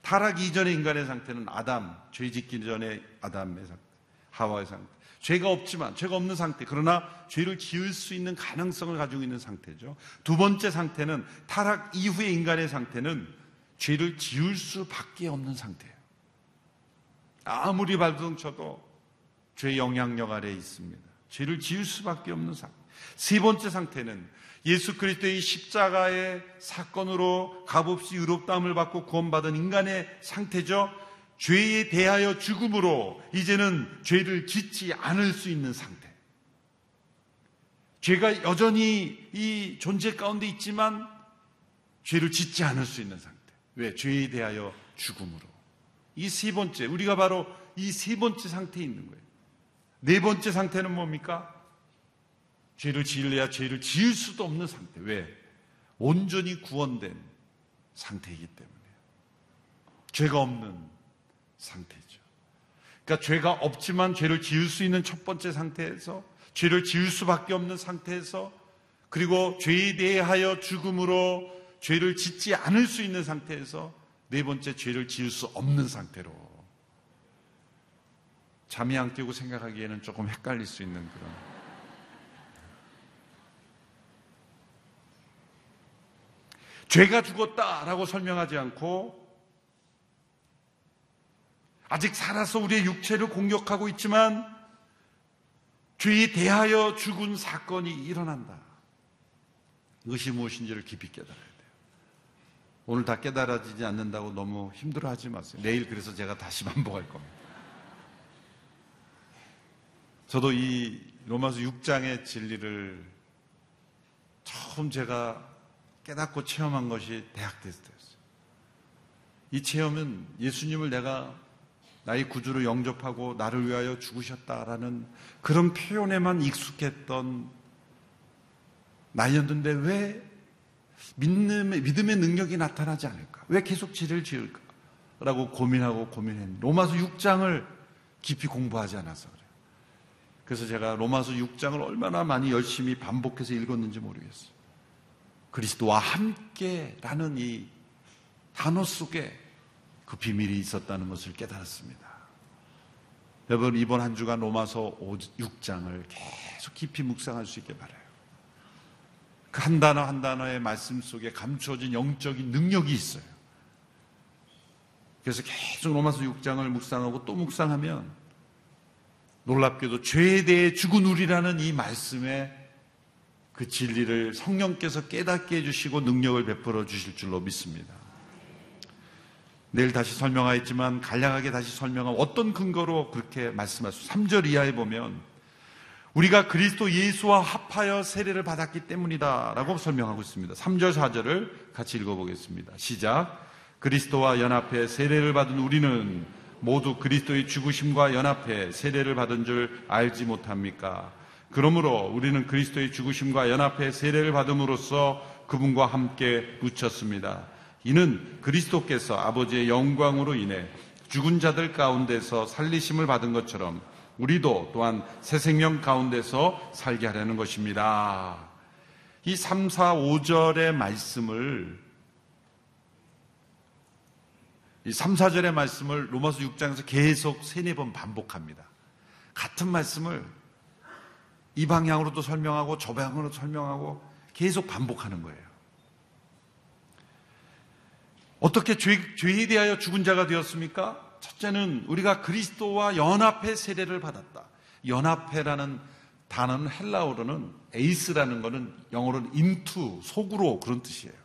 [SPEAKER 2] 타락 이전의 인간의 상태는 아담, 죄 짓기 전에 아담의 상태, 하와의 상태. 죄가 없지만, 죄가 없는 상태. 그러나 죄를 지을 수 있는 가능성을 가지고 있는 상태죠. 두 번째 상태는 타락 이후의 인간의 상태는 죄를 지을 수밖에 없는 상태예요. 아무리 발동 쳐도 죄 영향력 아래에 있습니다. 죄를 지을 수밖에 없는 상태. 세 번째 상태는 예수 그리스도의 십자가의 사건으로 값없이 의롭다함을 받고 구원받은 인간의 상태죠. 죄에 대하여 죽음으로 이제는 죄를 짓지 않을 수 있는 상태. 죄가 여전히 이 존재 가운데 있지만 죄를 짓지 않을 수 있는 상태. 왜? 죄에 대하여 죽음으로. 이 세 번째, 우리가 바로 이 세 번째 상태에 있는 거예요. 네 번째 상태는 뭡니까? 죄를 지을래야 죄를 지을 수도 없는 상태. 왜? 온전히 구원된 상태이기 때문에. 죄가 없는 상태죠. 그러니까 죄가 없지만 죄를 지을 수 있는 첫 번째 상태에서 죄를 지을 수밖에 없는 상태에서 그리고 죄에 대하여 죽음으로 죄를 짓지 않을 수 있는 상태에서 네 번째 죄를 지을 수 없는 상태로 잠이 안 깨고 생각하기에는 조금 헷갈릴 수 있는 그런 죄가 죽었다라고 설명하지 않고 아직 살아서 우리의 육체를 공격하고 있지만 죄에 대하여 죽은 사건이 일어난다. 이것이 무엇인지를 깊이 깨달아야 돼요. 오늘 다 깨달아지지 않는다고 너무 힘들어하지 마세요. 내일 그래서 제가 다시 반복할 겁니다. 저도 이 로마서 6장의 진리를 처음 제가 깨닫고 체험한 것이 대학 테스트였어요. 이 체험은 예수님을 내가 나의 구주로 영접하고 나를 위하여 죽으셨다라는 그런 표현에만 익숙했던 나였는데 왜 믿음의, 믿음의 능력이 나타나지 않을까? 왜 계속 죄를 지을까? 라고 고민하고 고민했는데 로마서 6장을 깊이 공부하지 않아서 그래요. 그래서 제가 로마서 6장을 얼마나 많이 열심히 반복해서 읽었는지 모르겠어요. 그리스도와 함께라는 이 단어 속에 그 비밀이 있었다는 것을 깨달았습니다. 여러분 이번 한 주간 로마서 6장을 계속 깊이 묵상할 수 있게 바라요. 그 한 단어 한 단어의 말씀 속에 감추어진 영적인 능력이 있어요. 그래서 계속 로마서 6장을 묵상하고 또 묵상하면 놀랍게도 죄에 대해 죽은 우리라는 이 말씀에 그 진리를 성령께서 깨닫게 해주시고 능력을 베풀어 주실 줄로 믿습니다. 내일 다시 설명하였지만 간략하게 다시 설명한 어떤 근거로 그렇게 말씀하시죠. 3절 이하에 보면 우리가 그리스도 예수와 합하여 세례를 받았기 때문이다 라고 설명하고 있습니다. 3절 4절을 같이 읽어보겠습니다. 시작 그리스도와 연합해 세례를 받은 우리는 모두 그리스도의 죽으심과 연합해 세례를 받은 줄 알지 못합니까? 그러므로 우리는 그리스도의 죽으심과 연합해 세례를 받음으로써 그분과 함께 묻혔습니다. 이는 그리스도께서 아버지의 영광으로 인해 죽은 자들 가운데서 살리심을 받은 것처럼 우리도 또한 새 생명 가운데서 살게 하려는 것입니다. 이 3, 4, 5절의 말씀을 이 3, 4절의 말씀을 로마서 6장에서 계속 세네 번 반복합니다. 같은 말씀을 이 방향으로도 설명하고 저 방향으로도 설명하고 계속 반복하는 거예요. 어떻게 죄, 죄에 대하여 죽은 자가 되었습니까? 첫째는 우리가 그리스도와 연합회 세례를 받았다. 연합회라는 단어는 헬라어로는 에이스라는 거는 영어로는 인투, 속으로 그런 뜻이에요.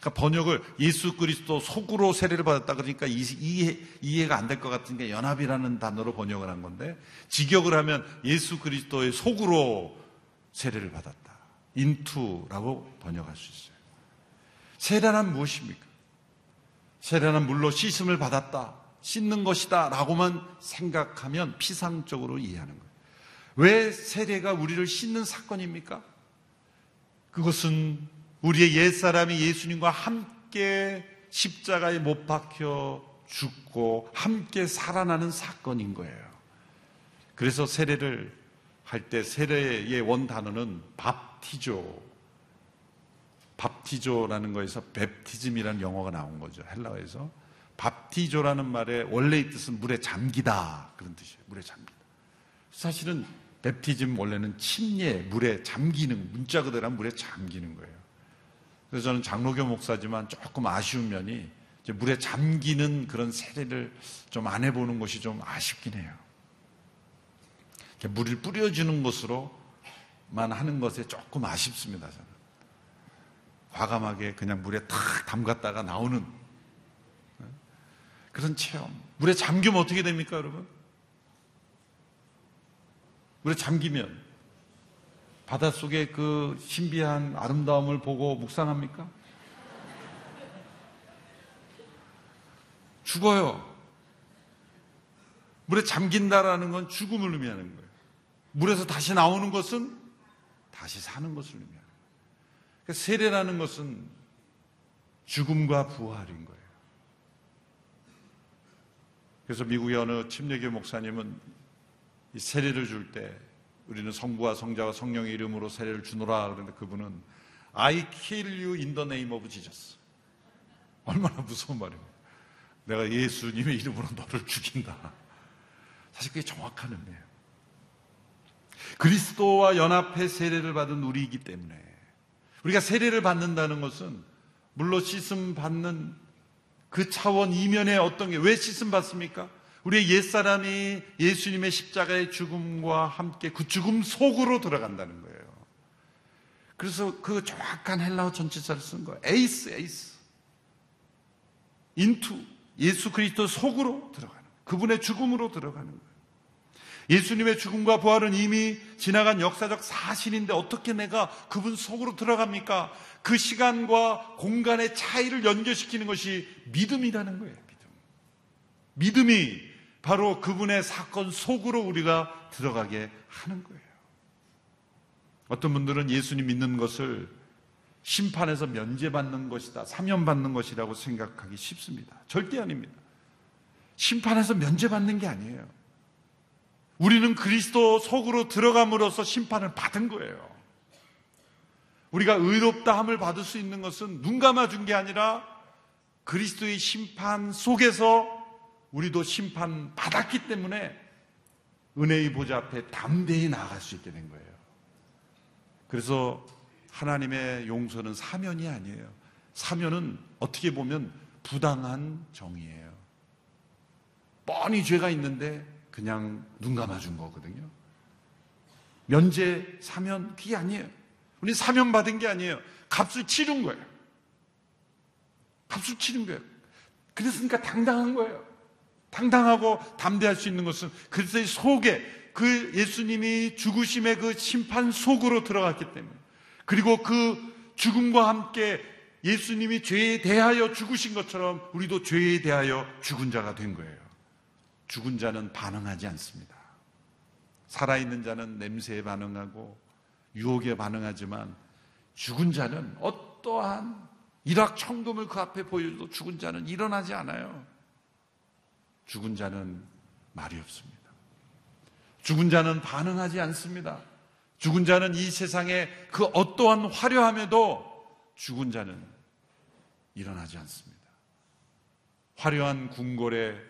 [SPEAKER 2] 그러니까 번역을 예수 그리스도 속으로 세례를 받았다 그러니까 이해, 이해가 안 될 것 같으니까 연합이라는 단어로 번역을 한 건데 직역을 하면 예수 그리스도의 속으로 세례를 받았다. 인투라고 번역할 수 있어요. 세례는 무엇입니까? 세례는 물로 씻음을 받았다. 씻는 것이다. 라고만 생각하면 피상적으로 이해하는 거예요. 왜 세례가 우리를 씻는 사건입니까? 그것은 우리의 옛사람이 예수님과 함께 십자가에 못 박혀 죽고 함께 살아나는 사건인 거예요. 그래서 세례를 할 때 세례의 원 단어는 βαπτίζω. βαπτίζω라는 거에서 baptism이라는 영어가 나온 거죠. 헬라어에서. βαπτίζω라는 말의 원래의 뜻은 물에 잠기다. 그런 뜻이에요. 물에 잠기다. 사실은 baptism 원래는 침례, 물에 잠기는, 문자 그대로 물에 잠기는 거예요. 그래서 저는 장로교 목사지만 조금 아쉬운 면이 물에 잠기는 그런 세례를 좀 안 해보는 것이 좀 아쉽긴 해요. 물을 뿌려주는 것으로만 하는 것에 조금 아쉽습니다. 저는. 과감하게 그냥 물에 탁 담갔다가 나오는 그런 체험. 물에 잠기면 어떻게 됩니까, 여러분? 물에 잠기면 바닷속의 그 신비한 아름다움을 보고 묵상합니까? 죽어요. 물에 잠긴다라는 건 죽음을 의미하는 거예요. 물에서 다시 나오는 것은 다시 사는 것을 의미하는 거예요. 그러니까 세례라는 것은 죽음과 부활인 거예요. 그래서 미국의 어느 침례교 목사님은 이 세례를 줄 때 우리는 성부와 성자와 성령의 이름으로 세례를 주노라 그러는데 그분은 I kill you in the name of Jesus. 얼마나 무서운 말입니까? 내가 예수님의 이름으로 너를 죽인다. 사실 그게 정확한 의미예요. 그리스도와 연합해 세례를 받은 우리이기 때문에 우리가 세례를 받는다는 것은 물로 씻음 받는 그 차원 이면에 어떤 게 왜 씻음 받습니까? 우리의 옛사람이 예수님의 십자가의 죽음과 함께 그 죽음 속으로 들어간다는 거예요. 그래서 그 정확한 헬라어 전치사를 쓴 거예요. εἰς, εἰς. Into. 예수 그리스도 속으로 들어가는 거예요. 그분의 죽음으로 들어가는 거예요. 예수님의 죽음과 부활은 이미 지나간 역사적 사실인데 어떻게 내가 그분 속으로 들어갑니까? 그 시간과 공간의 차이를 연결시키는 것이 믿음이라는 거예요. 믿음. 믿음이 바로 그분의 사건 속으로 우리가 들어가게 하는 거예요. 어떤 분들은 예수님 믿는 것을 심판에서 면제받는 것이다, 사면받는 것이라고 생각하기 쉽습니다. 절대 아닙니다. 심판에서 면제받는 게 아니에요. 우리는 그리스도 속으로 들어감으로써 심판을 받은 거예요. 우리가 의롭다 함을 받을 수 있는 것은 눈 감아준 게 아니라 그리스도의 심판 속에서 우리도 심판 받았기 때문에 은혜의 보좌 앞에 담대히 나아갈 수 있게 된 거예요. 그래서 하나님의 용서는 사면이 아니에요. 사면은 어떻게 보면 부당한 정의예요. 뻔히 죄가 있는데 그냥 눈 감아준 거거든요. 면제, 사면, 그게 아니에요. 우리 사면 받은 게 아니에요. 값을 치른 거예요. 값을 치른 거예요. 그랬으니까 당당한 거예요. 당당하고 담대할 수 있는 것은 그리스도의 속에 그 예수님이 죽으심의 그 심판 속으로 들어갔기 때문에 그리고 그 죽음과 함께 예수님이 죄에 대하여 죽으신 것처럼 우리도 죄에 대하여 죽은 자가 된 거예요. 죽은 자는 반응하지 않습니다. 살아있는 자는 냄새에 반응하고 유혹에 반응하지만 죽은 자는 어떠한 일확천금을 그 앞에 보여도 죽은 자는 일어나지 않아요. 죽은 자는 말이 없습니다. 죽은 자는 반응하지 않습니다. 죽은 자는 이 세상에 그 어떠한 화려함에도 죽은 자는 일어나지 않습니다. 화려한 궁궐에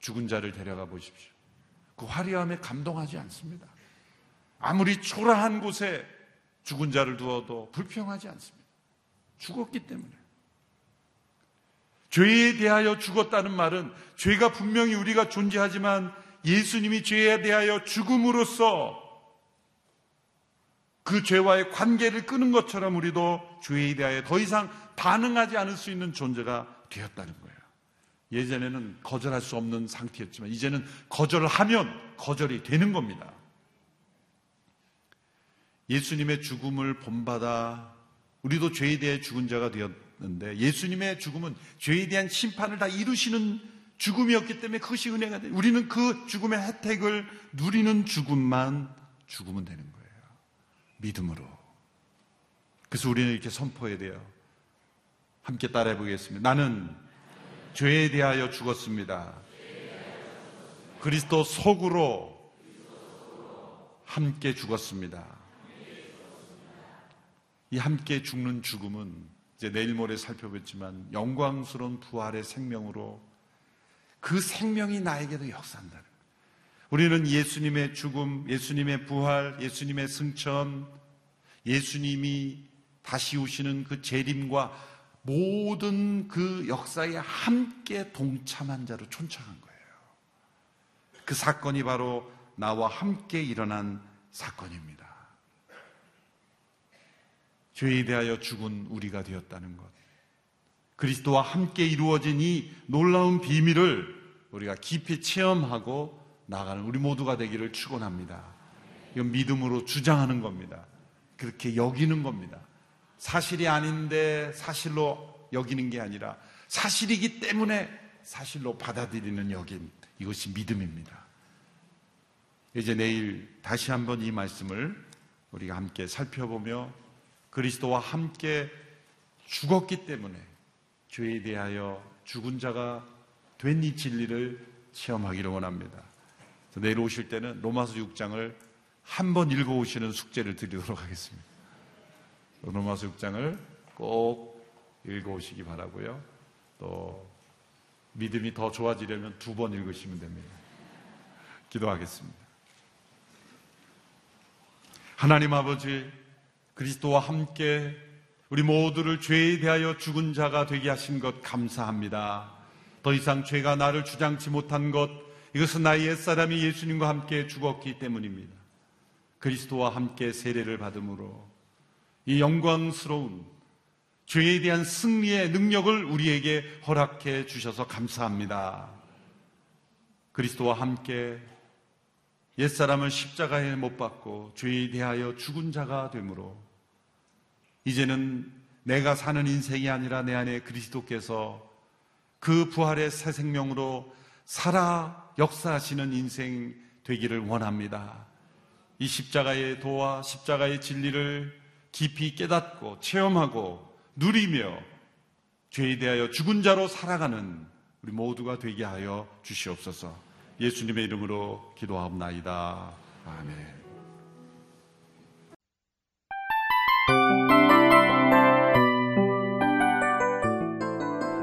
[SPEAKER 2] 죽은 자를 데려가 보십시오. 그 화려함에 감동하지 않습니다. 아무리 초라한 곳에 죽은 자를 두어도 불평하지 않습니다. 죽었기 때문에. 죄에 대하여 죽었다는 말은 죄가 분명히 우리가 존재하지만 예수님이 죄에 대하여 죽음으로써 그 죄와의 관계를 끊은 것처럼 우리도 죄에 대하여 더 이상 반응하지 않을 수 있는 존재가 되었다는 거예요. 예전에는 거절할 수 없는 상태였지만 이제는 거절을 하면 거절이 되는 겁니다. 예수님의 죽음을 본받아 우리도 죄에 대해 죽은 자가 되었 는데 예수님의 죽음은 죄에 대한 심판을 다 이루시는 죽음이었기 때문에 그것이 은혜가 돼. 우리는 그 죽음의 혜택을 누리는 죽음만 죽으면 되는 거예요. 믿음으로. 그래서 우리는 이렇게 선포해야 돼요. 함께 따라해 보겠습니다. 나는 죄에 대하여 죽었습니다. 그리스도 속으로 함께 죽었습니다. 이 함께 죽는 죽음은 이제 내일 모레 살펴보지만 영광스러운 부활의 생명으로 그 생명이 나에게도 역사한다는. 우리는 예수님의 죽음, 예수님의 부활, 예수님의 승천, 예수님이 다시 오시는 그 재림과 모든 그 역사에 함께 동참한 자로 촌착한 거예요. 그 사건이 바로 나와 함께 일어난 사건입니다. 죄에 대하여 죽은 우리가 되었다는 것. 그리스도와 함께 이루어진 이 놀라운 비밀을 우리가 깊이 체험하고 나가는 우리 모두가 되기를 축원합니다. 이건 믿음으로 주장하는 겁니다. 그렇게 여기는 겁니다. 사실이 아닌데 사실로 여기는 게 아니라 사실이기 때문에 사실로 받아들이는 여긴 이것이 믿음입니다. 이제 내일 다시 한번 이 말씀을 우리가 함께 살펴보며 그리스도와 함께 죽었기 때문에 죄에 대하여 죽은 자가 된 이 진리를 체험하기를 원합니다. 내일 오실 때는 로마서 6장을 한 번 읽어 오시는 숙제를 드리도록 하겠습니다. 로마서 6장을 꼭 읽어 오시기 바라고요. 또 믿음이 더 좋아지려면 두 번 읽으시면 됩니다. 기도하겠습니다. 하나님 아버지 그리스도와 함께 우리 모두를 죄에 대하여 죽은 자가 되게 하신 것 감사합니다. 더 이상 죄가 나를 주장치 못한 것, 이것은 나의 옛사람이 예수님과 함께 죽었기 때문입니다. 그리스도와 함께 세례를 받음으로 이 영광스러운 죄에 대한 승리의 능력을 우리에게 허락해 주셔서 감사합니다. 그리스도와 함께 옛사람을 십자가에 못 박고 죄에 대하여 죽은 자가 되므로 이제는 내가 사는 인생이 아니라 내 안에 그리스도께서 그 부활의 새 생명으로 살아 역사하시는 인생 되기를 원합니다. 이 십자가의 도와 십자가의 진리를 깊이 깨닫고 체험하고 누리며 죄에 대하여 죽은 자로 살아가는 우리 모두가 되게 하여 주시옵소서. 예수님의 이름으로 기도하옵나이다. 아멘.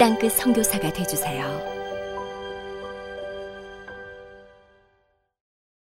[SPEAKER 3] 땅끝 성교사가 되주세요